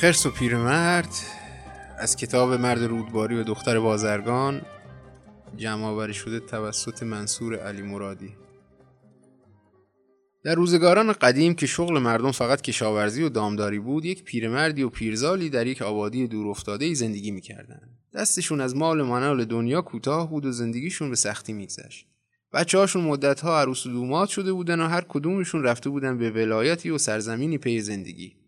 خرس و پیرمرد از کتاب مرد رودباری و دختر بازرگان جمع شده توسط منصور علی مرادی. در روزگاران قدیم که شغل مردم فقط کشاورزی و دامداری بود یک پیرمردی و پیرزالی در یک آبادی دور افتاده زندگی می‌کردند. دستشون از مال منال دنیا کوتاه بود و زندگیشون به سختی میگذشت. بچه هاشون مدت ها عروس و دومات شده بودن و هر کدومشون رفته بودن به ولایتی و سرزمینی پی زندگی.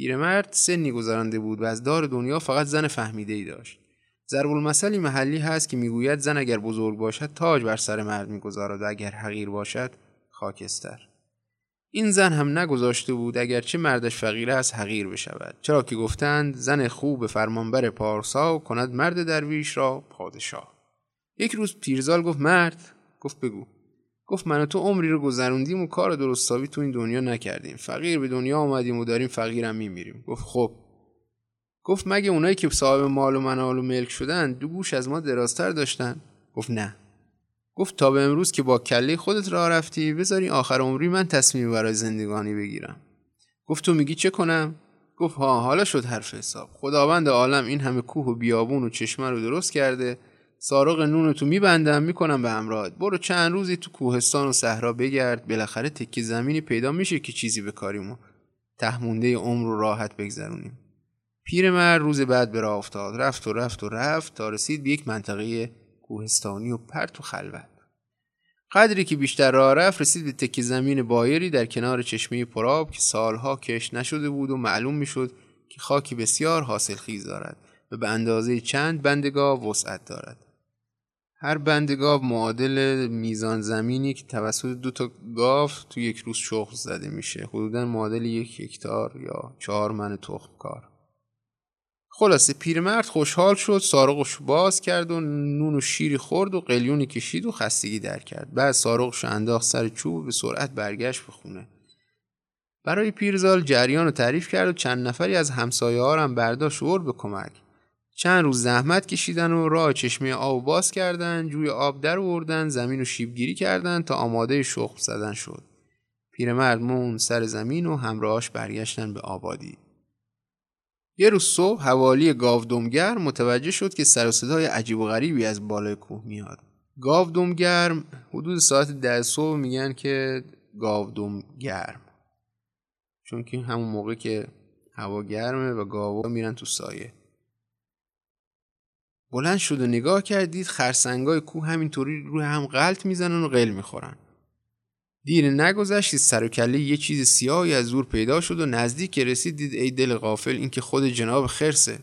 پیرمرد سنی گذرانده بود و از دار دنیا فقط زن فهمیده ای داشت. ضرب المثلی محلی هست که می‌گوید زن اگر بزرگ باشد تاج بر سر مرد می‌گذارد و اگر حقیر باشد خاکستر. این زن هم نگذاشته بود اگرچه مردش فقیر است حقیر بشود. چرا که گفتند زن خوب فرمانبر پارسا کند مرد درویش را پادشاه. یک روز پیرزال گفت مرد گفت بگو. گفت من و تو عمری رو گذروندیم و کار درستابی تو این دنیا نکردیم. فقیر به دنیا آمدیم و داریم فقیرم میمیریم. گفت خب. گفت مگه اونایی که صاحب مال و منال و ملک شدن دو گوش از ما درازتر داشتن؟ گفت نه. گفت تا به امروز که با کله خودت راه رفتی بذاری آخر عمری من تصمیم برای زندگانی بگیرم. گفت تو میگی چه کنم؟ گفت ها حالا شد حرف حساب. خداوند عالم این همه کوه و بیابون و چشمه رو درست کرده. سارق نون تو میبندم می‌کنم به همراهت برو چند روزی تو کوهستان و صحرا بگرد. بالاخره تکی زمینی پیدا میشه که چیزی بکاریم و تهمونده عمر رو راحت بگذرونیم. پیرمرد روز بعد به راه افتاد. رفت و رفت و رفت تا رسید به یک منطقه کوهستانی و پرت و خلوت. قدری که بیشتر راه رفت رسید به تکی زمین بایری در کنار چشمه پراب که سالها کش نشده بود و معلوم می‌شد که خاکی بسیار حاصل خیز دارد و به اندازه چند بندگاه وسعت دارد. هر بند گاو معادل میزان زمینی که توسط دو تا گاو تو یک روز شخص زده میشه. حدودا معادل یک هکتار یا چهار من تخم کار. خلاصه پیرمرد خوشحال شد سارقش باز کرد و نون و شیری خورد و قلیونی کشید و خستگی در کرد. بعد سارقش انداخت سر چوب و به سرعت برگشت به خونه. برای پیرزال جریان رو تعریف کرد و چند نفری از همسایه هم برداشت به کمک. چند روز زحمت کشیدن و راه چشمه آب باز کردن جوی آب در وردن زمین و شیبگیری کردن تا آماده شخم زدن شد. پیرمرد مون سر زمین و همراهاش برگشتن به آبادی. یه روز صبح حوالی گاودمگر متوجه شد که سر و صدای عجیب و غریبی از بالای کوه میاد. گاودمگرم حدود ساعت ده صبح میگن که گاودمگرم. چون که همون موقع که هوا گرمه و گاوا میرن تو سایه. بلند شد و نگاه کردید خرسنگای کوه همینطوری روی هم غلط می‌زنن و قل می‌خورن. دیر نگذشت سر و کله یه چیز سیاهی از دور پیدا شد و نزدیک رسید دید ای دل غافل این که خود جناب خرسه.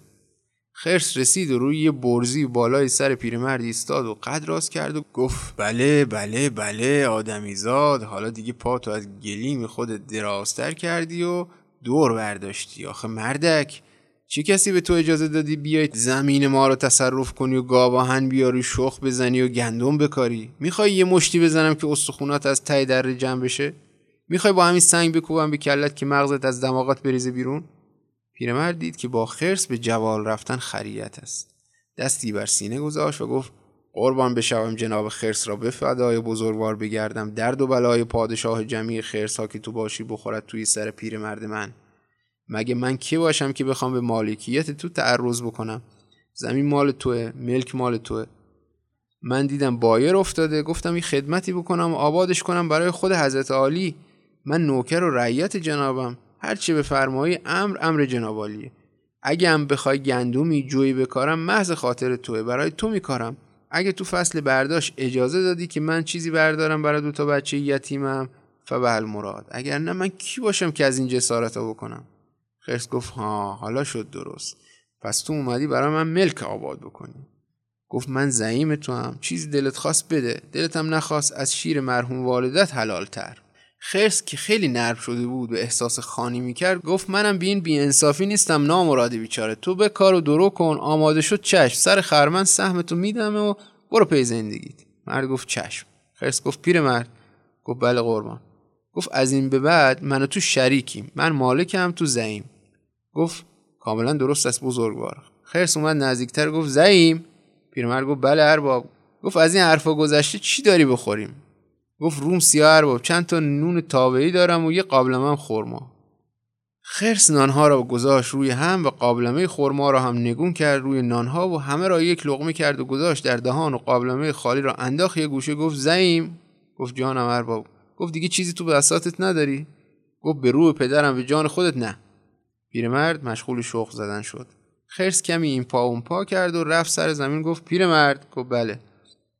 خرس رسید و روی یه برزی بالای سر پیرمرد ایستاد و قد راست کرد و گفت بله بله بله آدمیزاد حالا دیگه پا تو از گلیم خود درازتر کردی و دور برداشتی آخه مردک. چه کسی به تو اجازه دادی بیای زمین ما رو تصرف کنی و گاواهن بیاری شخ بزنی و گندم بکاری؟ می‌خوای یه مشتی بزنم که استخونات از ته در جمع بشه؟ می‌خوای با همین سنگ بکوبم به کلت که مغزت از دماغات بریزه بیرون؟ پیرمرد دید که با خرس به جوال رفتن خریت است. دستی بر سینه گذاشت و گفت قربان بشوم جناب خرس را به فدای بزرگوار بگردم. درد و بلای پادشاه جمعی خرس ها که تو باشی بخورد توی سر پیرمرد من. مگه من کی باشم که بخوام به مالکیت تو تعرض بکنم؟ زمین مال توه ملک مال توه. من دیدم بایر افتاده گفتم این خدمتی بکنم و آبادش کنم برای خود حضرت عالی. من نوکر و رعیت جنابم. هرچی به فرمایی امر امر جناب عالیه. اگه هم بخوای گندومی جویی بکارم محض خاطر توه. برای تو میکارم. اگه تو فصل برداشت اجازه دادی که من چیزی بردارم برای دو تا بچه یتیمم فبهل مراد. اگر نه من کی باشم که از این جسارت بکنم؟ خرس گفت ها حالا شد درست. پس تو اومدی برای من ملک آباد بکنی. گفت من زعیم تو هم چیزی دلت خواست بده. دلت هم نخواست از شیر مرحوم والدت حلال تر خرس که خیلی نرم شده بود و احساس خانی می‌کرد گفت منم بی این بی انصافی نیستم نامرادی بیچاره. تو به کار و درو کن. آماده شد چشم. سر خرمن سهمتو میدم و برو پی زندگیت. مرد گفت چشم. خرس گفت پیر مرد. گفت بله قربان. گفت از این به بعد من تو شریکیم. من مالکم تو زعیم. گفت کاملا درست است بزرگوار. خرس اومد نزدیکتر گفت زعیم؟ پیرمرد گفت بله ارباب. گفت از این حرفا گذشته چی داری بخوریم؟ گفت روم سیاه ارباب چند تا نون تابعی دارم و یه قابل من خورما خرس نانها را گذاشت روی هم و قابلمه خرما را هم نگون کرد روی نانها و همه را یک لغمه کرد و گذاشت در دهان و قابلمه خالی را انداخت یه گوشه. گفت زعیم؟ گفت جانم ارباب. گفت دیگه چیزی تو بساتت نداری؟ گفت به روح پدرم به جان خودت نه. پیرمرد مشغول شخ زدن شد. خرس کمی این پا اون پا کرد و رفت سر زمین گفت پیرمرد. گفت بله.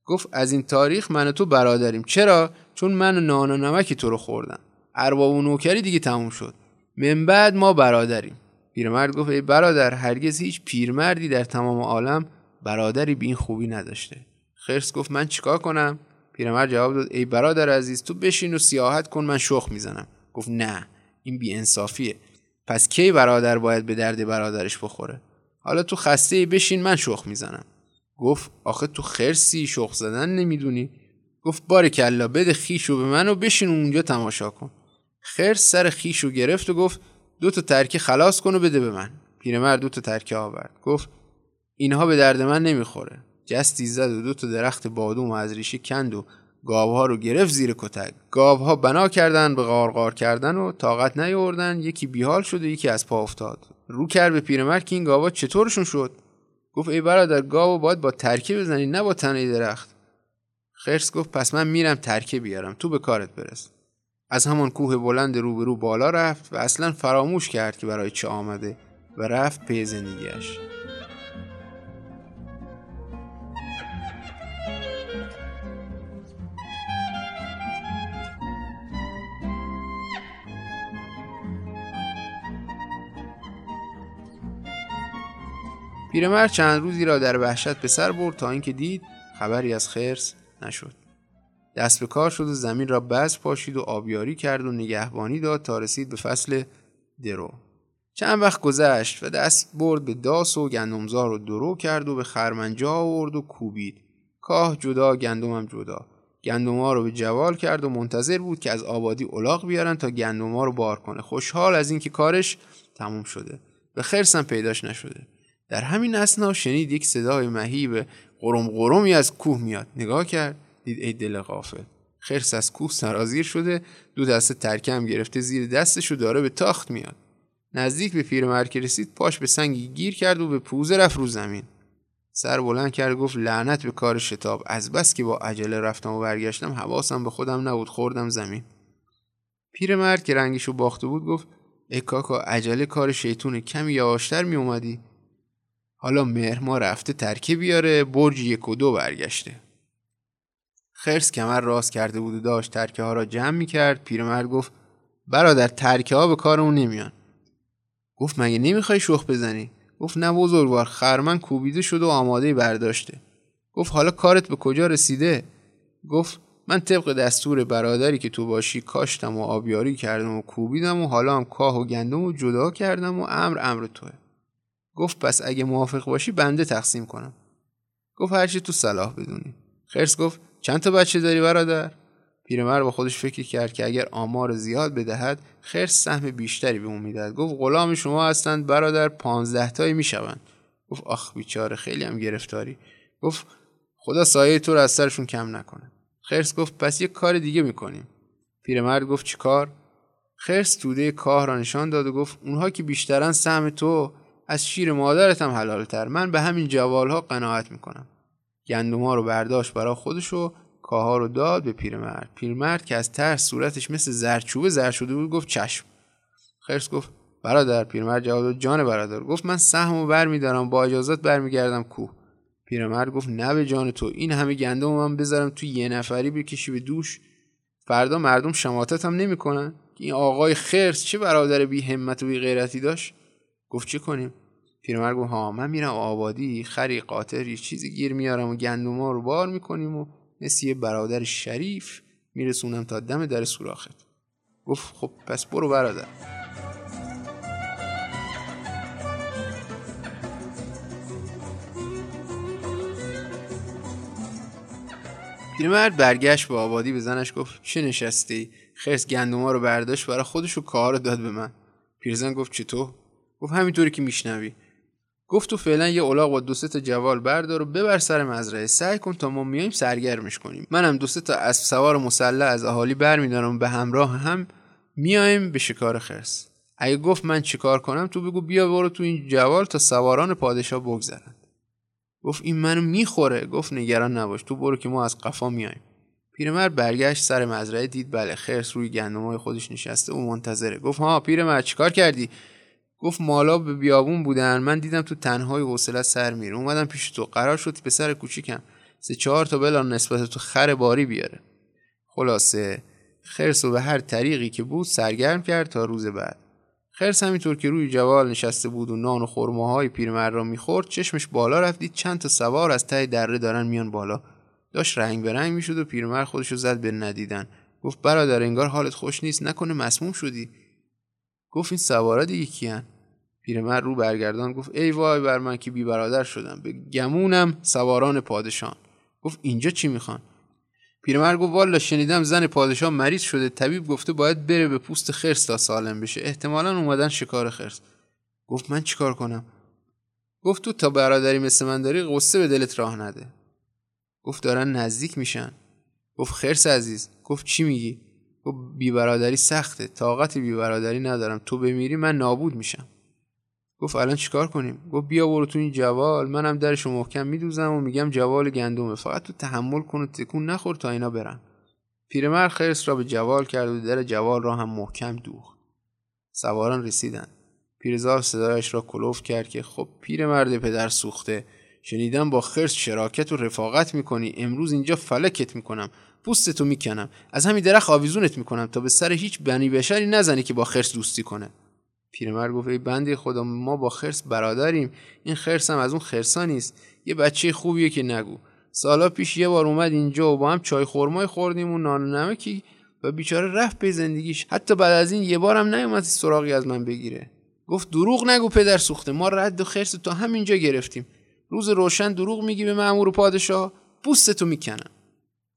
گفت از این تاریخ من و تو برادریم. چرا؟ چون من نان و نمکی تو رو خوردم. ارباب و نوکری دیگه تموم شد. من بعد ما برادریم. پیرمرد گفت ای برادر هرگز هیچ پیرمردی در تمام عالم برادری به این خوبی نداشته. خرس گفت من چیکار کنم؟ پیرمرد جواب داد ای برادر عزیز تو بشین و سیاحت کن من شخ می‌زنم. گفت نه این بی انصافیه پس کی برادر باید به درد برادرش بخوره؟ حالا تو خسته بشین من شخ می‌زنم. گفت آخه تو خرسی شخ زدن نمی‌دونی. گفت بار کلا بده خیشو به من و بشین اونجا تماشا کن. خرس سر خیشو گرفت و گفت دو تا ترکه خلاص کن و بده به من. پیرمرد دو تا ترکه آورد. گفت اینها به درد من نمی‌خوره. جستی زد و دو تا درخت بادوم از ریشه کند و گاوها رو گرفت زیر کتک. گاوها بنا کردن به غارغار کردن و طاقت نیاوردن. یکی بیحال شد و یکی از پا افتاد. رو کرد به پیرمرد که این گاوا چطورشون شد؟ گفت ای برادر گاو باید با ترکه بزنی نه با تنه درخت. خرس گفت پس من میرم ترکه بیارم تو به کارت برس. از همان کوه بلند روبرو بالا رفت و اصلا فراموش کرد که برای چه آمده و رفت پی زندگیش پیرمرد چند روزی را در وحشت به سر برد تا اینکه دید خبری از خرس نشد. دست به کار شد و زمین را بز پاشید و آبیاری کرد و نگهبانی داد تا رسید به فصل درو. چند وقت گذشت و دست برد به داس و گندمزار و درو کرد و به خرمنجا آورد و کوبید. کاه جدا گندمم جدا. گندما رو به جوال کرد و منتظر بود که از آبادی الاغ بیارن تا گندما رو بار کنه. خوشحال از اینکه کارش تموم شده. به خرسم پیداش نشده. در همین اسنا شنید یک صدای مهیب قرم قرمی از کوه میاد. نگاه کرد دید ای دل غافل. خرس از کوه سرازیر شده دو دست ترکم گرفته زیر دستش و داره به تاخت میاد. نزدیک به پیرمرد که رسید پاش به سنگی گیر کرد و به پوزه رفت رو زمین. سر بلند کرد گفت لعنت به کار شتاب. از بس که با عجله رفتم و برگشتم حواسم به خودم نبود خوردم زمین. پیرمرد که رنگشو باخته بود گفت ای کاکا عجله کار شیطون کمی یواشتر می اومدی حالا مهر رفته ترکه بیاره برج یک و دو برگشته. خرس کمر راست کرده بود و داشت ترکه ها را جمع می کرد پیرمرد گفت برادر ترکه ها به کارمون نمیان. گفت مگه نمی‌خوای شخ بزنی؟ گفت نه بزرگوار خرمن کوبیده شده و آماده برداشته. گفت حالا کارت به کجا رسیده؟ گفت من طبق دستور برادری که تو باشی کاشتم و آبیاری کردم و کوبیدم و حالا هم کاه و گندم و جدا کردم و امر امر توه. گفت پس اگه موافق باشی بنده تقسیم کنم. گفت هرچی تو صلاح بدونی. خرس گفت چند تا بچه داری برادر؟ پیرمرد با خودش فکر کرد که اگر آمار زیاد بدهد خرس سهم بیشتری به اون می‌دهد. گفت غلام شما هستند برادر پانزده تایی می‌شوند. گفت آخ بیچاره خیلی هم گرفتاری. گفت خدا سایه تو رو از سرشون کم نکنه. خرس گفت پس یه کار دیگه می‌کنیم. پیرمرد گفت چی کار؟ خرس توده کاه را نشان داد و گفت اونها که بیشترن سهم تو از شیر مادرت هم حلالتر. من به همین جوالها قناعت می‌کنم. گندوما رو برداشت برا خودش و کاها رو داد به پیرمرد. پیرمرد که از ترس صورتش مثل زرچوبه زر شده بود گفت چشم. خرس گفت برادر پیرمرد جواب داد جان برادر. گفت من سهمو برمیدارم با اجازت برمیگردم کوه. پیرمرد گفت نه به جان تو این همه گندم من بذارم تو یه نفری بکشی به دوش. فردا مردم شماتت هم نمی‌کنن. این آقای خرس چه برادر بی همت و بی غیرتی داشت؟ گفت چه کنیم؟ پیرمرد گفت ها من میرم آبادی خری قاطر یه چیزی گیر میارم و گندوما رو بار می‌کنیم و مثل یه برادر شریف میرسونم تا دم در سوراخت. گفت خب پس برو برادر. پیرمرد برگشت به آبادی به زنش گفت چه نشستی؟ خرس گندوما رو برداشت برای خودش و کار داد به من. پیرزن گفت چطور؟ گفت همینطوری که میشنوی. گفت تو فعلا یه الاغ با دو تا جوال بردار و ببر سر مزرعه. سعی کن تا ما میایم سرگرمش کنیم. منم دو تا اسب سوار مسلح از اهالی برمیدارم به همراه هم میایم به شکار خرس. اگه گفت من چیکار کنم تو بگو بیا برو تو این جوال تا سواران پادشاه بگذرن گفت این منو می‌خوره. گفت نگران نباش. تو برو که ما از قفا میایم. پیرمرد برگشت سر مزرعه دید بله خرس روی گندمای خودش نشسته و منتظره. گفت ها پیرمرد چیکار کردی؟ گفت مالا به بیابون بودن. من دیدم تو تنهای حوصله سر میره. اومدم پیش تو. قرار شد پسر کوچیکم. سه چهار تا بلان نسبت تو خر باری بیاره. خلاصه خرس و به هر طریقی که بود سرگرم کرد تا روز بعد. خرس همینطور که روی جوال نشسته بود و نان و خرماهای پیرمرد را می‌خورد چشمش بالا رفت دید چند تا سوار از ته دره دارن میان بالا. داشت رنگ به رنگ می‌شد و پیرمرد خودشو زد به ندیدن. گفت برادر انگار حالت خوش نیست. نکنه مسموم شدی. گفت این سوارا دیگه کیان؟ پیرمرد رو برگردان گفت ای وای بر من که بی برادر شدم. به گمونم سواران پادشان. گفت اینجا چی می‌خوان؟ پیرمرد گفت والا شنیدم زن پادشاه مریض شده. طبیب گفته باید بره به پوست خرس تا سالم بشه. احتمالا اومدن شکار خرس. گفت من چیکار کنم؟ گفت تو تا برادری مثل من داری قصه به دلت راه نده. گفت دارن نزدیک میشن. گفت خرس عزیز. گفت چی میگی؟ گفت بی برادری سخته طاقت بی برادری ندارم. تو بمیری من نابود میشم. گفت الان چیکار کنیم؟ گفت بیا برو تو این جوال منم درشو محکم میدوزم و میگم جوال گندمه. فقط تو تحمل کن و تکون نخور تا اینا برن. پیرمرد خرس را به جوال کرد و در جوال را هم محکم دوخت. سواران رسیدند پیرزار صدایش را کلوف کرد که خب پیرمرد پدر سوخته. شنیدم با خرس شراکت و رفاقت می‌کنی. امروز اینجا فلکت می‌کنم. پوستتو می‌کنم. از همین درخت آویزونت می‌کنم تا به سر هیچ بنی بشری نزنی که با خرس دوستی کنه. پیرمرد گفت ای بنده خدا ما با خرس برادریم. این خرس هم از اون خرسا نیست. یه بچه خوبیه که نگو. سالا پیش یه بار اومد اینجا و با هم چای خورمای خوردیم و نان و نمکی و بیچاره رفت به زندگیش. حتی بعد از این یه بارم نیومد سراغی از من بگیره. گفت دروغ نگو پدر سوخته. ما رد و خرس تا همینجا گرفتیم. روز روشن دروغ میگی به مامور پادشاه. پوستتو می‌کنم.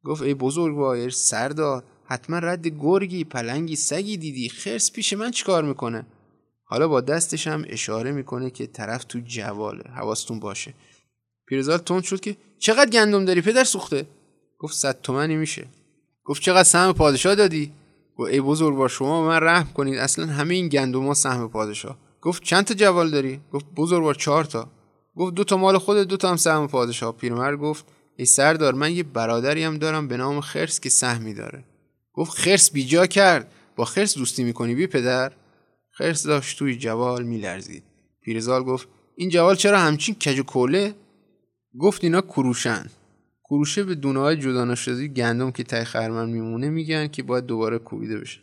گفت ای بزرگ سردار حتما رد گرگی پلنگی سگی دیدی خرس پیش من چیکار می‌کنه؟ حالا با دستش هم اشاره می‌کنه که طرف تو جواله حواستون باشه. پیرزال تند شد که چقدر گندم داری پدر سوخته؟ گفت صد تومنی میشه. گفت چقدر سهم پادشاه دادی؟ گفت ای بزرگوار شما من رحم کنید اصلا همه این گندم ها سهم پادشاه. گفت چند تا جوال داری؟ گفت بزرگوار چهار تا. گفت دو تا مال خودت دو تا هم سهم پادشاه. پیرمرد گفت ای سردار من یه برادری هم دارم به نام خرس که سهمی داره. گفت خرس بیجا کرد. با خرس دوستی می‌کنی بی پدر؟ خرس داشت توی جوال میلرزید. پیرزال گفت این جوال چرا همچین کج و کوله گفت اینا کروشن کروشه به دونه های جدا نشده گندم که تای خرمن میمونه میگن که باید دوباره کوبیده بشه.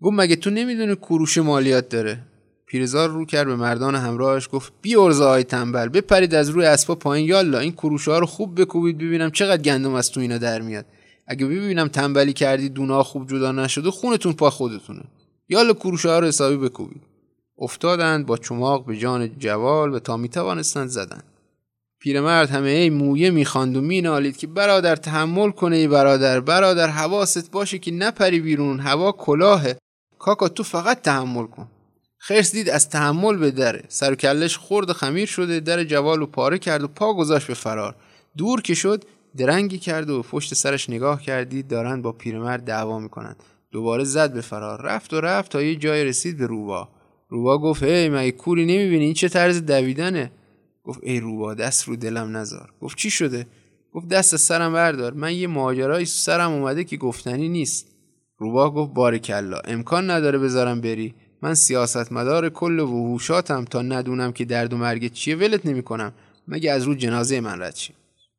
گفت مگه تو نمی‌دونی کروشه مالیات داره؟ پیرزار رو کرد به مردان همراهش گفت بی ارزه های تنبل بپرید از روی اسبا پایین. یالا این کروشه ها رو خوب بکوبید ببینم چقدر گندم از تو اینا در میاد. اگه ببینم تنبلی کردی دونه خوب جدا نشده خونتون پا خودتونه. یالا کروشه ها رو حسابی بکوبید. افتادند با چماق به جان جوال و تا می توانستند زدند پیرمرد همه ای مویه می‌خواند و مینالید که برادر تحمل کنه ای برادر. برادر حواست باشه که نپری بیرون هوا کلاهه. کاکا تو فقط تحمل کن. خرس دید از تحمل به دره. سر و کلش خورد و خمیر شده در جوال و پاره کرد و پا گذاشت به فرار. دور که شد درنگی کرد و پشت سرش نگاه کردید دارند با پیرمرد دعوا می‌کنند. دوباره زد به فرار. رفت و رفت تا یه جای رسید به روبا روبا گفت هی مگه کوری نمی‌بینی؟ این چه طرز دویدنه؟ گفت ای روبا دست رو دلم نزار. گفت چی شده؟ گفت دست سرم بردار. من یه ماجرایی سرم اومده که گفتنی نیست. روبا گفت بارکلا امکان نداره بذارم بری. من سیاستمدار کل وحوشاتم تا ندونم که درد و مرگ چیه ولت نمی‌کنم. مگه از رو جنازه من رد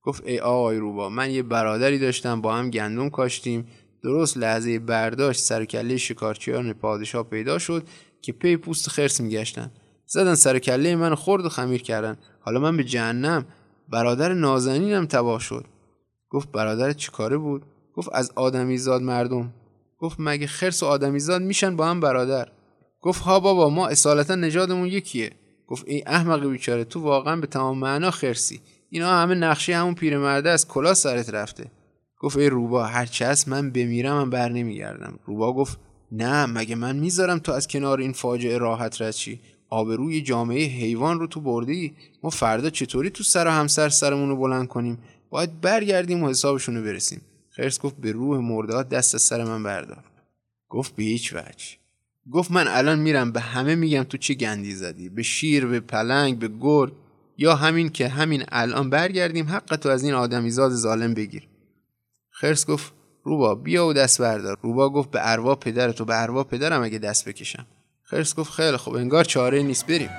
گفت ای آقای روبا من یه برادری داشتم با هم گندم کاشتیم. درست لحظه برداشت سر کله شکارچیان پادشاه پیدا شد که پی پوست خرس میگشتن. زدن سر کله من خورد و خمیر کردن. حالا من به جهنم. برادر نازنینم تباه شد. گفت برادر چیکاره بود؟ گفت از آدمیزاد مردم. گفت مگه خرس و آدمیزاد میشن با هم برادر؟ گفت ها بابا ما اصالتا نژادمون یکیه. گفت ای احمق بیچاره تو واقعا به تمام معنا خرسی. اینا همه نقشه همون پیرمرده از کلا سرت رفته. گفت ای روبا هرچه هست من بمیرم من بر نمیگردم. روبا گفت نه مگه من می‌ذارم تو از کنار این فاجعه راحت رد چی آبروی جامعه حیوان رو تو بردی؟ ما فردا چطوری تو سر و همسر سرمون رو بلند کنیم؟ باید برگردیم و حسابشون رو برسیم. خرس گفت به روح مرده دست از سر من بردار. گفت به هیچ وجه. گفت من الان میرم به همه میگم تو چه گندی زدی؟ به شیر به پلنگ به گرگ یا همین که همین الان برگردیم حق تو از این آدمیزاد ظالم بگیر. خرس گفت روبا بیا و دست بردار. روبا گفت به اروا پدرت و به اروا پدرم اگه دست بکشم. خرس گفت خیلی خوب انگار چاره نیست بریم.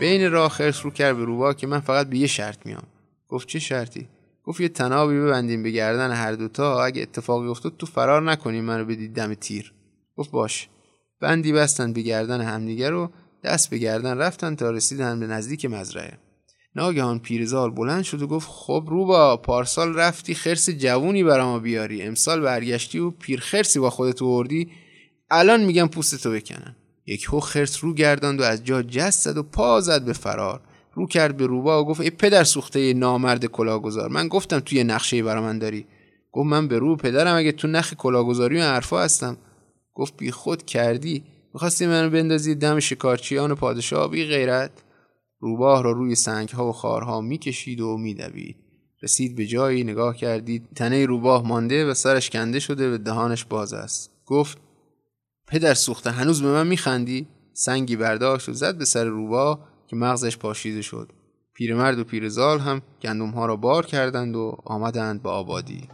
بین راه خرس رو کرد به روبا که من فقط به یه شرط میام. گفت چه شرطی؟ گفت یه تنابی ببندیم به گردن هر دوتا اگه اتفاقی افتاد تو فرار نکنیم منو بدید دم تیر. گفت باش. بندی بستن به گردن همدیگه رو دست به گردن رفتن تا رسیدن به نزدیک مزرعه. ناگهان پیرزال بلند شد و گفت خب روبا پارسال رفتی خرس جوونی برا ما بیاری. امسال برگشتی و پیر خرسی با خودت وردی الان میگم پوستتو بکنن. یک هو خرس رو گرداند و از جا جست زد و پا زد به فرار. رو کرد به روبا و گفت ای پدر سوخته نامرد کلاگذار من گفتم توی نقشه برا من داری. گفت من به رو پدرم اگه تو نخ کلاگذاری و حرفا هستم. گفت بی خود کردی؟ می‌خواستی منو بندازی دم شکارچیان و پادشاه بی غیرت؟ روباه را روی سنگ ها و خارها می‌کشید و میدوید. رسید به جایی نگاه کردید تنه روباه مانده و سرش کنده شده و دهانش باز است. گفت پدر سوخته هنوز به من میخندی؟ سنگی برداشت و زد به سر روباه که مغزش پاشیده شد. پیرمرد و پیرزال هم گندم ها را بار کردند و آمدند به آبادی.